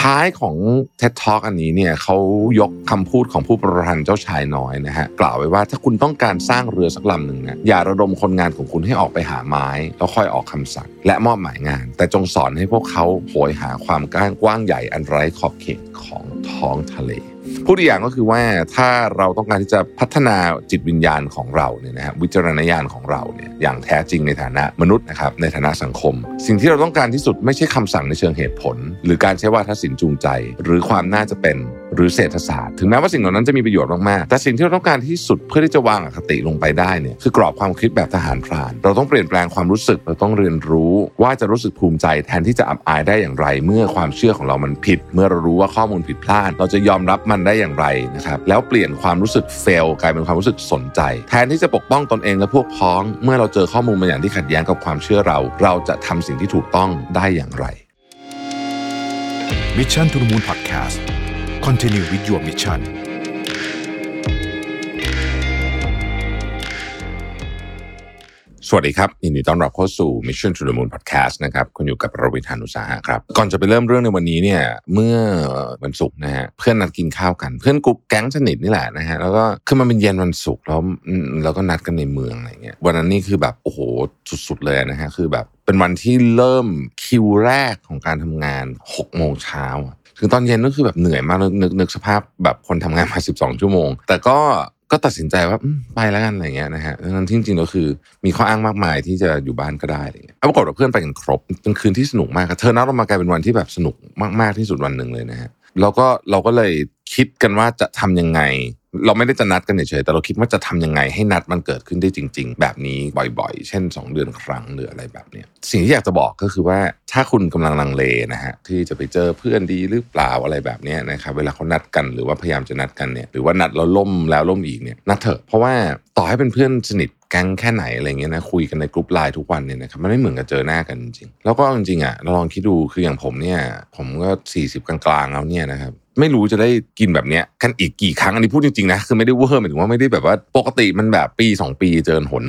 ท้ายของ TED Talk อันนี้เนี่ยเขายกคำพูดของผู้ประพันธ์เจ้าชายน้อยนะฮะกล่าวไว้ว่าถ้าคุณต้องการสร้างเรือสักลำหนึ่งนะอย่าระดมคนงานของคุณให้ออกไปหาไม้ แล้วค่อยออกคำสั่ง และมอบหมายงาน แต่จงสอนให้พวกเขาโหยหาความกว้างใหญ่อันไร้ขอบเขตของท้องทะเล พูดอีกอย่างก็คือว่าถ้าเราต้องการที่จะพัฒนาจิตวิญญาณของเราเนี่ยนะฮะวิจารณญาณของเราเนี่ยอย่างแท้จริงในฐานะมนุษย์นะครับในฐานะสังคม สิ่งที่เราต้องการที่สุดไม่ใช่คำสั่งในเชิงเหตุผล หรือการใช้วาทศิลป์จูงใจ หรือความน่าจะเป็น หรือเศรษฐศาสตร์ ถึงแม้ว่าสิ่งเหล่านั้นจะมีประโยชน์มากๆ แต่สิ่งที่เราต้องการที่สุดเพื่อที่จะวางอคติลงไปได้เนี่ยคือกรอบความคิดแบบทหารพราน เราต้องเปลี่ยนแปลงความรู้สึกเราต้องเรียนรู้ว่าจะรู้สึกภูมิใจแทนที่จะอับอายได้อย่างไร เมื่อความเชื่อของเรามันผิด เมื่อเรารู้ว่าข้อมูลผิดพลาด เราจะยอมรับมันได้อย่างไรนะครับแล้วเปลี่ยนความรู้สึกเฟลกลายเป็นความรู้สึกสนใจ แทนที่จะปกป้องตนเองและพวกพ้อง เมื่อเราเจอข้อมูลบางอย่างที่ขัดแย้งกับความเชื่อเรา เราจะทำสิ่งที่ถูกต้องได้อย่างไร Mission to the Moon Podcast Continue with your mission สวัสดีครับยินดีต้อนรับเข้าสู่ Mission to the Moon Podcast นะครับคุณอยู่กับรวิทานุสาหะครับ ก่อนจะไปเริ่มเรื่องในวันนี้เนี่ยเมื่อวันศุกร์นะฮะเพื่อนนัดกินข้าวกัน เพื่อนกลุ่มแก๊งสนิทนี่แหละนะฮะแล้วก็คือมันเป็นเย็นวันศุกร์แล้วแล้วก็นัดกันในเมืองอะไรเงี้ยวันนั้นนี่คือแบบโอ้โหสุดๆเลยนะฮะคือแบบเป็นวันที่เริ่มคิวแรกของการทำงาน6โมงเช้า ถึงตอนเย็นก็คือแบบเหนื่อยมากนึกนึกนึกสภาพแบบคนทำงานมา 12 ชั่วโมง แต่ก็ก็ตัดสินใจว่าไปแล้วกันอะไรเงี้ยนะฮะดังนั้นจริงๆก็คือมีข้ออ้างมากมายที่จะอยู่บ้านก็ได้อะไรเงี้ยแล้วปรากฏว่าเพื่อนไปกันครบเป็นคืนที่สนุกมากครับเธอนัดเรามากลายเป็นวันที่แบบสนุกมากๆที่สุดวันหนึ่งเลยนะฮะแล้วก็เราก็เลยคิดกันว่าจะทำยังไง เราไม่ได้จะนัดกันเฉยๆแต่เราคิดว่าจะทำยังไงให้นัดมันเกิดขึ้นได้จริง ๆ แบบนี้บ่อยๆ เช่น 2 เดือนครั้งหรืออะไรแบบเนี้ยสิ่งที่อยากจะบอกก็คือว่าถ้าคุณกำลังลังเลนะฮะที่จะไปเจอเพื่อนดีหรือเปล่าอะไรแบบเนี้ยนะครับเวลาเขานัดกันหรือว่าพยายามจะนัดกันเนี่ยหรือว่านัดแล้วล่มแล้วล่มอีกเนี่ยนัดเถอะเพราะว่าต่อให้เป็นเพื่อนสนิทแก๊งแค่ไหนอะไรเงี้ยนะคุยกันในกลุ่มไลน์ทุกวันเนี่ยนะครับมันไม่เหมือนกับเจอหน้ากันจริงแล้วก็จริงๆอะเราลองคิดดูคืออย่างผมเนี่ยผมก็ 40 กลางๆแล้วเนี่ยนะครับ ไม่รู้จะได้กินแบบเนี้ยกันอีกกี่ครั้งอันนี้พูดจริงๆนะคือไม่ได้เวอร์หมายถึงว่าไม่ได้แบบว่าปกติมันแบบปี 2 ปีเจอหน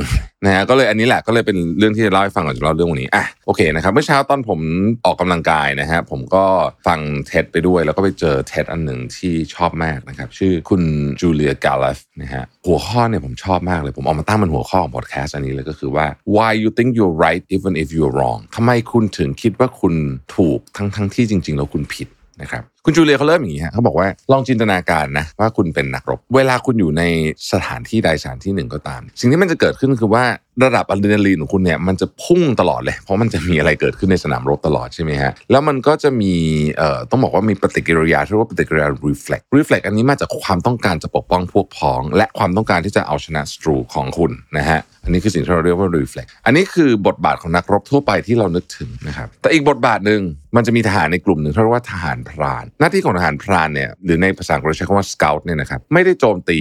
นะฮะก็เลยอันนี้แหละก็เลยเป็นเรื่องที่จะเล่าให้ฟังก่อนจะเล่าเรื่องวันนี้อะโอเคนะครับเมื่อเช้าตอนผมออกกำลังกายนะฮะผมก็ฟังเท็ดไปด้วย แล้วก็ไปเจอเท็ดอันหนึ่งที่ชอบมากนะครับชื่อคุณจูเลียกาลฟนะฮะหัวข้อเนี่ยผมชอบมากเลยผมเอามาตั้งเป็นหัวข้อของพอดแคสต์อันนี้เลยก็คือว่า why you think you're right even if you're wrong ทำไมคุณถึงคิดว่าคุณถูกทั้งทั้งที่จริง ๆ แล้วคุณผิด นะครับคุณจูเลียเขาเริ่มอย่างนี้ฮะเขาบอกว่าลองจินตนาการนะว่าคุณเป็นนักรบ เวลาคุณอยู่ในสถานที่ใดสถานที่หนึ่งก็ตาม สิ่งที่มันจะเกิดขึ้นคือว่าระดับอะดรีนาลีนของคุณเนี่ยมันจะพุ่งตลอดเลย เพราะมันจะมีอะไรเกิดขึ้นในสนามรบตลอดใช่ไหมฮะแล้วมันก็จะมีเอ่อต้องบอกว่ามีปฏิกิริยาที่เรียกว่าปฏิกิริยา reflex reflex อันนี้มาจากความต้องการจะปกป้องพวกพ้อง และความต้องการที่จะเอาชนะศัตรูของคุณนะฮะอันนี้คือสิ่งที่เราเรียกว่า reflex อันนี้คือบทบาทของนักรบทั่วไปที่เรานึกถึงนะครับแต่อีกบทบาทหนึ่งมันจะมีทหารในกลุ่มหนึ่งที่เรียกว่าทหารพราน หน้าที่ของทหารพรานเนี่ยหรือในภาษาอังกฤษใช้คำว่า scout เนี่ยนะครับไม่ได้โจมตี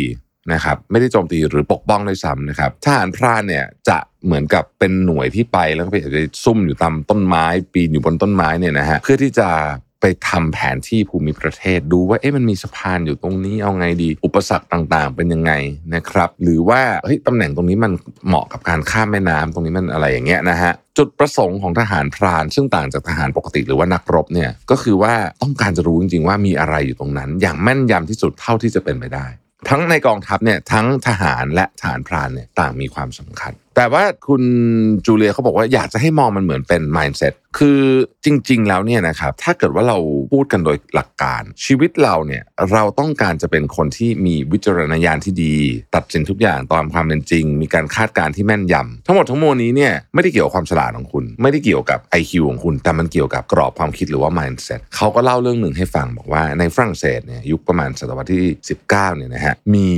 นะครับไม่ได้โจมตีหรือปกป้องด้วยซ้ำนะครับทหารพรานเนี่ยจะเหมือนกับเป็นหน่วยที่ไปแล้วก็ไปอาจจะซุ่มอยู่ตามต้นไม้ ปีนอยู่บนต้นไม้เนี่ยนะฮะเพื่อที่จะไปทำแผนที่ภูมิประเทศดูว่าเอ๊ะมันมีสะพานอยู่ตรงนี้เอาไงดี อุปสรรคต่างๆ เป็นยังไงนะครับ หรือว่าเฮ้ยตำแหน่งตรงนี้มันเหมาะกับการข้ามแม่น้ำตรงนี้มันอะไรอย่างเงี้ยนะฮะจุดประสงค์ของทหารพราน ซึ่งต่างจากทหารปกติหรือว่านักรบเนี่ยก็คือว่าต้องการจะรู้จริงๆว่ามีอะไรอยู่ตรงนั้น อย่างแม่นยำที่สุดเท่าที่จะเป็นไปได้ ทั้งในกองทัพเนี่ยทั้งทหารและทหารพรานเนี่ยต่างมีความสำคัญ แต่ว่าคุณจูเลียเขาบอกว่าอยากจะให้มองมันเหมือนเป็น mindset คือจริง ๆ แล้วเนี่ยนะครับถ้าเกิดว่าเราพูดกันโดยหลักการ ชีวิตเราเนี่ยเราต้องการจะเป็นคนที่มีวิจารณญาณที่ดี ตัดสินทุกอย่างตามความเป็นจริง มีการคาดการณ์ที่แม่นยำทั้งหมดทั้งมวลนี้เนี่ยไม่ได้เกี่ยวกับความฉลาดของคุณ ไม่ได้เกี่ยวกับ IQ ของคุณ แต่มันเกี่ยวกับกรอบความคิดหรือว่า mindset เขาก็เล่าเรื่องหนึ่งให้ฟังบอกว่าในฝรั่งเศสเนี่ยยุคประมาณศตวรรษที่ 19เนี่ยนะฮะมี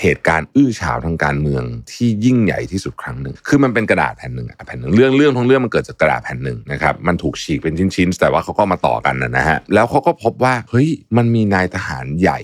เหตุการณ์อื้อฉาวทางการเมืองที่ยิ่งใหญ่ที่สุดครั้งหนึ่งคือมันเป็นกระดาษแผ่นหนึ่งแผ่นหนึ่งเรื่องเรื่องทั้งเรื่องมันเกิดจากกระดาษแผ่นหนึ่งนะครับมันถูกฉีกเป็นชิ้นๆ แต่ว่าเขาก็มาต่อกันนะฮะแล้วเขาก็พบว่าเฮ้ยมันมีนายทหารใหญ่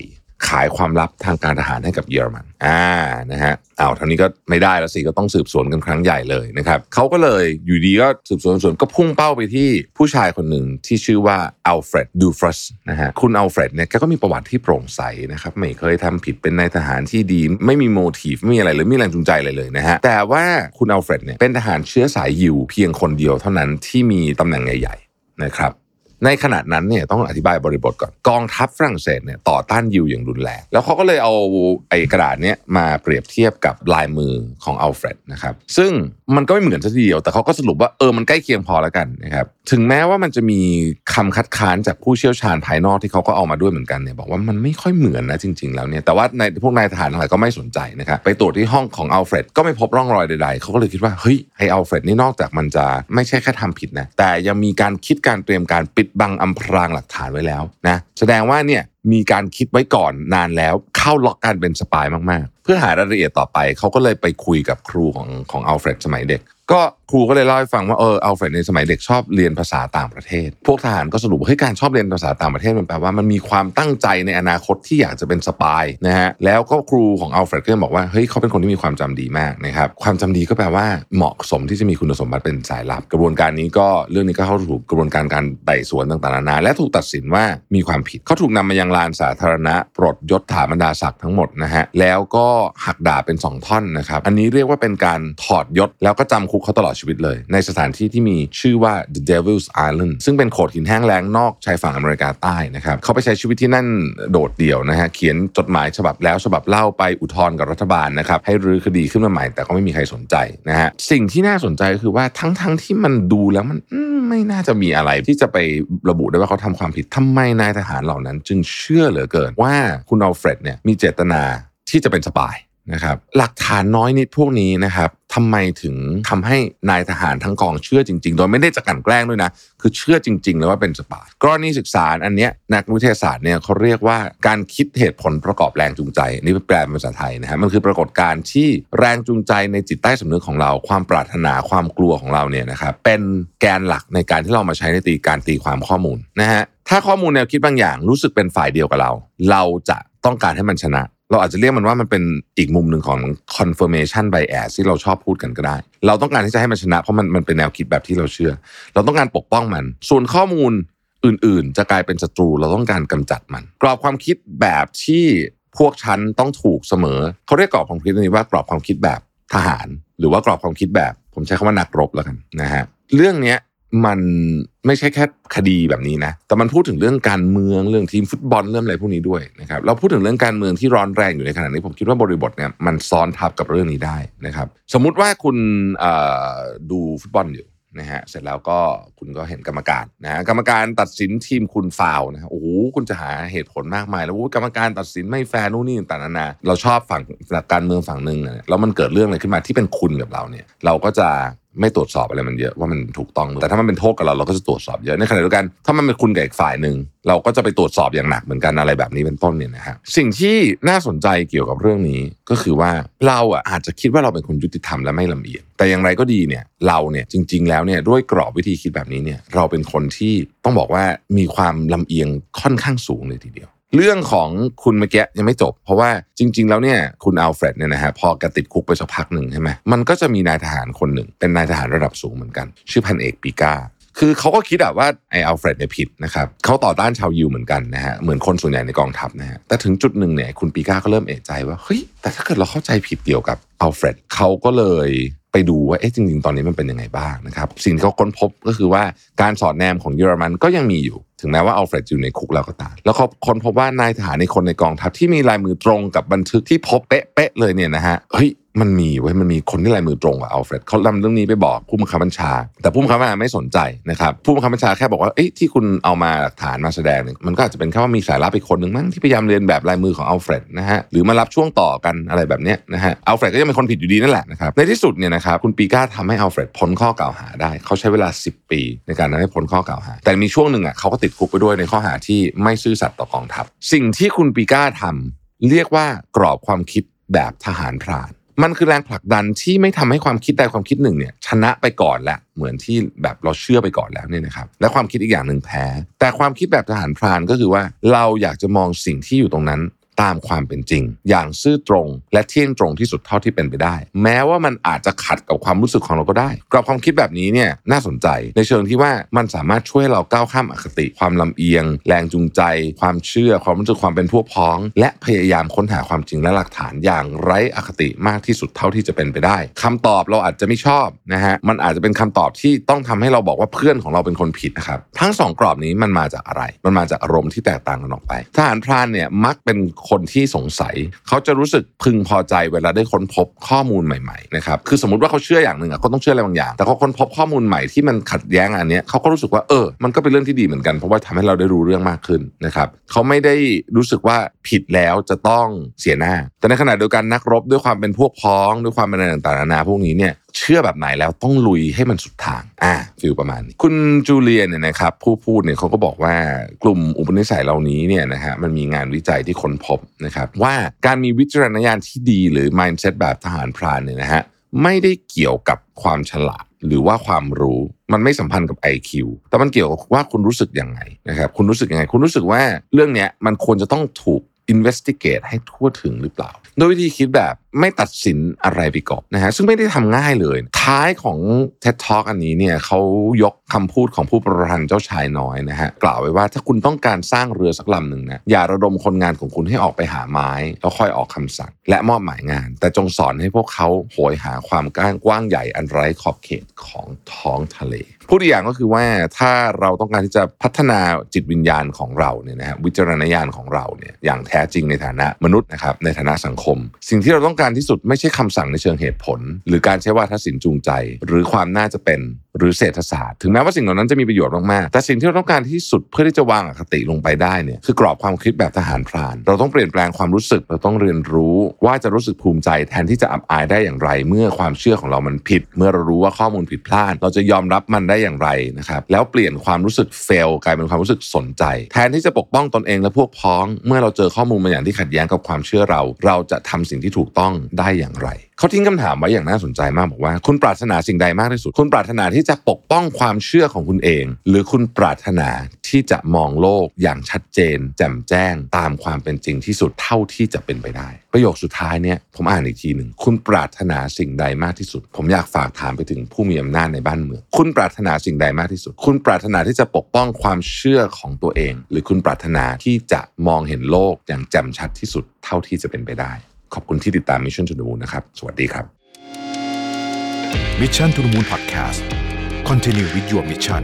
ขายความลับทางการทหารให้กับเยอรมัน อ่า นะฮะเอาทางนี้ก็ไม่ได้แล้วสิ ก็ต้องสืบสวนกันครั้งใหญ่เลยนะครับเขาก็เลยอยู่ดีก็สืบสวนสวนก็พุ่งเป้าไปที่ผู้ชายคนหนึ่งที่ชื่อว่าอัลเฟรดเดรฟุสนะฮะ คุณอัลเฟรดเนี่ยแกก็มีประวัติที่โปร่งใสนะครับ ไม่เคยทำผิดเป็นนายทหารที่ดี ไม่มี motive ไม่มีอะไรเลย ไม่มีแรงจูงใจอะไรเลยนะฮะ แต่ว่าคุณอัลเฟรดเนี่ยเป็นทหารเชื้อสายยิวเพียงคนเดียวเท่านั้นที่มีตำแหน่งใหญ่ ๆ นะครับ ในขณะนั้นเนี่ยต้องอธิบายบริบทก่อนกองทัพฝรั่งเศสเนี่ยต่อต้านยิวอย่างรุนแรงแล้วเขาก็เลยเอาไอ้กระดาษเนี้ยมาเปรียบเทียบกับลายมือของอัลเฟรดนะครับซึ่ง มันก็ไม่เหมือนซะทีเดียว แต่เขาก็สรุปว่าเออมันใกล้เคียงพอแล้วกันนะครับถึงแม้ว่ามันจะมีคำคัดค้านจากผู้เชี่ยวชาญภายนอกที่เขาก็เอามาด้วยเหมือนกันเนี่ยบอกว่ามันไม่ค่อยเหมือนนะจริง ๆ แล้วเนี่ยแต่ว่าในพวกนายทหารทั้งหลายก็ไม่สนใจนะครับไปตรวจที่ห้องของอัลเฟรดก็ไม่พบร่องรอยใดๆเขาก็เลยคิดว่าเฮ้ยไอ้อัลเฟรดนี่นอกจากมันจะไม่ใช่แค่ทำผิดนะแต่ยังมีการคิดการเตรียมการปิดบังอำพรางหลักฐานไว้แล้วนะแสดงว่าเนี่ย มีการคิดไว้ก่อนนานแล้วเข้าล็อกการเป็น spy มากๆ เพื่อหารายละเอียดต่อไปเขาก็เลยไปคุยกับครูของของอัลเฟรดสมัยเด็ก ก็ครูก็เลยเล่าให้ฟังว่าเอออัลเฟรดในสมัยเด็กชอบเรียนภาษาต่างประเทศ พวกทหารก็สรุปว่าเฮ้ยการชอบเรียนภาษาต่างประเทศมันแปลว่ามันมีความตั้งใจในอนาคตที่อยากจะเป็น spy นะฮะแล้วก็ครูของอัลเฟรดก็บอกว่าเฮ้ยเขาเป็นคนที่มีความจำดีมากนะครับความจำดีก็แปลว่าเหมาะสมที่จะมีคุณสมบัติเป็นสายลับ กระบวนการนี้ก็เรื่องนี้ก็เข้าถูกกระบวนการการไต่สวนต่างๆนานาและถูกตัดสินว่ามีความผิดเขาถูกนำมายังลานสาธารณะปลดยศถาบรรดาศักดิ์ทั้งหมดนะฮะแล้วก็หักดาบเป็นสองท่อนนะครับอันนี้เรียกว่าเป็นการถอดยศแล้วก็จำคุกเขาตลอดชีวิตเลย ในสถานที่ที่มีชื่อว่า The Devil's Island ซึ่งเป็นโขดหินแห้งแล้งนอกชายฝั่งอเมริกาใต้นะครับเขาไปใช้ชีวิตที่นั่นโดดเดี่ยวนะฮะเขียนจดหมายฉบับแล้วฉบับเล่าไปอุทธรณ์กับรัฐบาลนะครับให้รื้อคดีขึ้นมาใหม่แต่ก็ไม่มีใครสนใจนะฮะสิ่งที่น่าสนใจก็คือว่าทั้งๆที่มันดูแล้วมันมไม่น่าจะมีอะไรที่จะไประบุได้ว่าเขาทำความผิดทำไมนายทหารเหล่านั้น จึงเชื่อเหลือเกินว่าคุณอัลเฟรดเนี่ยมีเจตนาที่จะเป็น spy นะครับหลักฐานน้อยนิดพวกนี้นะครับทำไมถึงทำให้นายทหารทั้งกองเชื่อจริง ๆ โดยไม่ได้จะกลั่นแกล้งด้วยนะ คือเชื่อจริง ๆ เลยว่าเป็น spy กรณีศึกษาอันเนี้ยนักวิทยาศาสตร์เนี่ยเขาเรียกว่าการคิดเหตุผลประกอบแรงจูงใจ นี่แปลเป็นภาษาไทยนะฮะมันคือปรากฏการณ์ที่แรงจูงใจในจิตใต้สำนึกของเรา ความปรารถนาความกลัวของเราเนี่ยนะครับเป็นแกนหลักในการที่เรามาใช้ในตีการตีความข้อมูลนะฮะถ้าข้อมูลแนวคิดบางอย่างรู้สึกเป็นฝ่ายเดียวกับเรา เราจะต้องการให้มันชนะ เราอาจจะเรียกมันว่ามันเป็นอีกมุมหนึ่งของ confirmation bias ที่เราชอบพูดกันก็ได้ เราต้องการที่จะให้มันชนะเพราะมันมันเป็นแนวคิดแบบที่เราเชื่อ เราต้องการปกป้องมัน ส่วนข้อมูลอื่นๆ จะกลายเป็นศัตรูเราต้องการกำจัดมัน กรอบความคิดแบบที่พวกฉันต้องถูกเสมอ เขาเรียกกรอบความคิดนี้ว่ากรอบความคิดแบบทหาร หรือว่ากรอบความคิดแบบ ผมใช้คำว่านักรบแล้วกันนะฮะเรื่องเนี้ย มันไม่ใช่แค่คดีแบบนี้นะ แต่มันพูดถึงเรื่องการเมืองเรื่องทีมฟุตบอลเรื่องอะไรพวกนี้ด้วยนะครับ เราพูดถึงเรื่องการเมืองที่ร้อนแรงอยู่ในขณะนี้ ผมคิดว่าบริบทเนี่ยมันซ้อนทับกับเรื่องนี้ได้นะครับ สมมุติว่าคุณดูฟุตบอลอยู่นะฮะ เสร็จแล้วก็คุณก็เห็นกรรมการนะฮะ กรรมการตัดสินทีมคุณฟาวนะฮะ โอ้โห คุณจะหาเหตุผลมากมาย แล้วกรรมการตัดสินไม่แฟร์นู่นนี่ต่างๆนานา เราชอบฝั่งการเมืองฝั่งหนึ่งนี่ยแล้วมันเกิดเรื่องอะไรขึ้นมาที่เป็นคุณกับเราเนี่ย เราก็จะ ไม่ตรวจสอบอะไรมันเยอะว่ามันถูกต้อง แต่ถ้ามันเป็นโทษกับเราเราก็จะตรวจสอบเยอะในขณะเดียวกัน ถ้ามันเป็นคุณกับอีกฝ่ายหนึ่งเราก็จะไปตรวจสอบอย่างหนักเหมือนกันอะไรแบบนี้เป็นต้นเนี่ยนะฮะสิ่งที่น่าสนใจเกี่ยวกับเรื่องนี้ก็คือว่าเราอะอาจจะคิดว่าเราเป็นคนยุติธรรมและไม่ลำเอียงแต่อย่างไรก็ดีเนี่ยเราเนี่ยจริง ๆ แล้วเนี่ยด้วยกรอบวิธีคิดแบบนี้เนี่ยเราเป็นคนที่ต้องบอกว่ามีความลำเอียงค่อนข้างสูงเลยทีเดียว เรื่องของคุณเมื่อกี้ยังไม่จบ เพราะว่าจริง ๆ แล้วเนี่ยคุณอัลเฟรดเนี่ยนะฮะพอแกติดคุกไปสักพักหนึ่งใช่ไหมมันก็จะมีนายทหารคนหนึ่ง เป็นนายทหารระดับสูงเหมือนกัน ชื่อพันเอกปีกาคือเขาก็คิดอะว่าไอ้อัลเฟรดเนี่ยผิดนะครับเขาต่อต้านชาวยิวเหมือนกันนะฮะเหมือนคนส่วนใหญ่ในกองทัพนะฮะแต่ถึงจุดหนึ่งเนี่ยคุณปีกาก็เริ่มเอะใจว่าเฮ้ยแต่ถ้าเกิดเราเข้าใจผิดเกี่ยวกับอัลเฟรดเขาก็เลย ไปดูว่าเอ๊ะจริงๆ ตอนนี้มันเป็นยังไงบ้างนะครับสิ่งที่เขาค้นพบก็คือว่าการสอดแนมของเยอรมันก็ยังมีอยู่ ถึงแม้ว่าอัลเฟรดอยู่ในคุกแล้วก็ตามแล้วเขาค้นพบว่านายทหารในคนในกองทัพที่มีลายมือตรงกับบันทึกที่พบเป๊ะๆเลยเนี่ยนะฮะเฮ้ย มันมีเว้มันมีคนที่ลายมือตรงกับอัลเฟรดเขานำเรื่องนี้ไปบอกผู้บังคับบัญชา แต่ผู้บังคับบัญชาไม่สนใจนะครับผู้บังคับบัญชาแค่บอกว่าเอ้ยที่คุณเอามาหลักฐานมาแสดงเนี่ยมันก็อาจจะเป็นแค่ว่ามีสายลับอีกคนหนึ่งมั้งที่พยายามเลียนแบบลายมือของอัลเฟรดนะฮะหรือมารับช่วงต่อกันอะไรแบบเนี้ยนะฮะอัลเฟรดก็ยังเป็นคนผิดอยู่ดีนั่นแหละนะครับในที่สุดเนี่ยนะครับคุณปีก้าทำให้อัลเฟรดพ้นข้อกล่าวหาได้เขาใช้เวลา 10 ปี ในการทำให้พ้นข้อกล่าวหา แต่มีช่วงหนึ่งอะเขาก็ติดคุกไปด้วยในข้อหาที่ไม่ซื่อสัตย์ต่อกองทัพ สิ่งที่คุณปีก้าทำเรียกว่ากรอบความคิดแบบทหารพราน มันคือแรงผลักดันที่ไม่ทำให้ความคิดใดความคิดหนึ่งเนี่ยชนะไปก่อนแล้วเหมือนที่แบบเราเชื่อไปก่อนแล้วเนี่ยนะครับและความคิดอีกอย่างหนึ่งแพ้ แต่ความคิดแบบทหารพรานก็คือว่าเราอยากจะมองสิ่งที่อยู่ตรงนั้น ตามความเป็นจริง อย่างซื่อตรงและเที่ยงตรงที่สุดเท่าที่เป็นไปได้ แม้ว่ามันอาจจะขัดกับความรู้สึกของเราก็ได้กรอบความคิดแบบนี้เนี่ยน่าสนใจในเชิงที่ว่ามันสามารถช่วยเราก้าวข้ามอคติ ความลำเอียง แรงจูงใจ ความเชื่อ ความรู้สึกความเป็นพวกพ้อง และพยายามค้นหาความจริงและหลักฐานอย่างไร้อคติมากที่สุดเท่าที่จะเป็นไปได้คำตอบเราอาจจะไม่ชอบนะฮะมันอาจจะเป็นคำตอบที่ต้องทำให้เราบอกว่าเพื่อนของเราเป็นคนผิดนะครับทั้งสองกรอบนี้มันมาจากอะไร มันมาจากอารมณ์ที่แตกต่างกันออกไปทหารพรานเนี่ยมักเป็นคนที่สงสัย เขาจะรู้สึกพึงพอใจเวลาได้ค้นพบข้อมูลใหม่ๆนะครับคือสมมติว่าเขาเชื่ออย่างหนึ่งอะเขาต้องเชื่ออะไรบางอย่าง แต่เขาค้นพบข้อมูลใหม่ที่มันขัดแย้งอันนี้เขาก็รู้สึกว่าเออ มันก็เป็นเรื่องที่ดีเหมือนกันเพราะว่าทำให้เราได้รู้เรื่องมากขึ้นนะครับเขาไม่ได้รู้สึกว่าผิดแล้วจะต้องเสียหน้า แต่ในขณะเดียวกันนักรบด้วยความเป็นพวกพ้องด้วยความเป็นอะไรต่างๆนานาพวกนี้เนี่ย เชื่อแบบไหนแล้วต้องลุยให้มันสุดทาง อ่าฟิลประมาณนี้ คุณจูเลียนเนี่ยนะครับผู้พูดเนี่ยเขาก็บอกว่ากลุ่มอุปนิสัยเหล่านี้เนี่ยนะฮะมันมีงานวิจัยที่ค้นพบนะครับว่าการมีวิจารณญาณที่ดีหรือ mindset แบบทหารพรานเนี่ยนะฮะไม่ได้เกี่ยวกับความฉลาดหรือว่าความรู้มันไม่สัมพันธ์กับ IQ แต่มันเกี่ยวกับว่าคุณรู้สึกยังไงนะครับคุณรู้สึกยังไง คุณรู้สึกว่าเรื่องเนี้ยมันควรจะต้องถูก investigate ให้ทั่วถึงหรือเปล่า โดยวิธีคิดแบบไม่ตัดสินอะไรไปก่อนนะฮะซึ่งไม่ได้ทำง่ายเลย ท้ายของ TED Talk อันนี้เนี่ยเขายกคำพูดของผู้ประพันธ์เจ้าชายน้อยนะฮะกล่าวไว้ว่าถ้าคุณต้องการสร้างเรือสักลำหนึ่งนะอย่าระดมคนงานของคุณให้ออกไปหาไม้ แล้วค่อยออกคำสั่ง และมอบหมายงาน แต่จงสอนให้พวกเขาโหยหาความกว้างกว้างใหญ่อันไร้ขอบเขตของท้องทะเลพูดอีกอย่างก็คือว่าถ้าเราต้องการที่จะพัฒนาจิตวิญญาณของเราเนี่ยนะฮะวิจารณญาณของเราเนี่ยอย่างแท้จริงในฐานะมนุษย์นะครับในฐานะสังคม สิ่งที่เราต้องการที่สุดไม่ใช่คำสั่งในเชิงเหตุผล หรือการใช้วาทศิลป์จูงใจ หรือความน่าจะเป็น หรือเศรษฐศาสตร์ ถึงแม้ว่าสิ่งเหล่านั้นจะมีประโยชน์มากๆ แต่สิ่งที่เราต้องการที่สุดเพื่อที่จะวางอคติลงไปได้เนี่ยคือกรอบความคิดแบบทหารพราน เราต้องเปลี่ยนแปลงความรู้สึก เราต้องเรียนรู้ว่าจะรู้สึกภูมิใจแทนที่จะอับอายได้อย่างไร เมื่อความเชื่อของเรามันผิด เมื่อเรารู้ว่าข้อมูลผิดพลาด เราจะยอมรับมันได้อย่างไรนะครับ แล้วเปลี่ยนความรู้สึกเฟลกลายเป็นความรู้สึกสนใจ แทนที่จะปกป้องตนเองและพวกพ้อง เมื่อเราเจอข้อมูลบาอย่างที่ขัดแย้งกับความเชื่อเรา เราจะทำสิ่งที่ถูกต้องได้อย่างไร เขาทิ้งคำถามไว้อย่างน่าสนใจมากบอกว่า คุณปรารถนาสิ่งใดมากที่สุด คุณปรารถนาที่จะปกป้องความเชื่อของคุณเอง หรือคุณปรารถนาที่จะมองโลกอย่างชัดเจน แจ่มแจ้งตามความเป็นจริงที่สุดเท่าที่จะเป็นไปได้ ประโยคสุดท้ายเนี่ยผมอ่านอีกทีหนึ่งคุณปรารถนาสิ่งใดมากที่สุด ผมอยากฝากถามไปถึงผู้มีอำนาจในบ้านเมืองคุณปรารถนาสิ่งใดมากที่สุด คุณปรารถนาที่จะปกป้องความเชื่อของตัวเอง หรือคุณปรารถนาที่จะมองเห็นโลกอย่างแจ่มชัดที่สุดเท่าที่จะเป็นไปได้ ขอบคุณที่ติดตาม Mission to the Moon นะครับ สวัสดีครับ Mission to the Moon Podcast Continue with your mission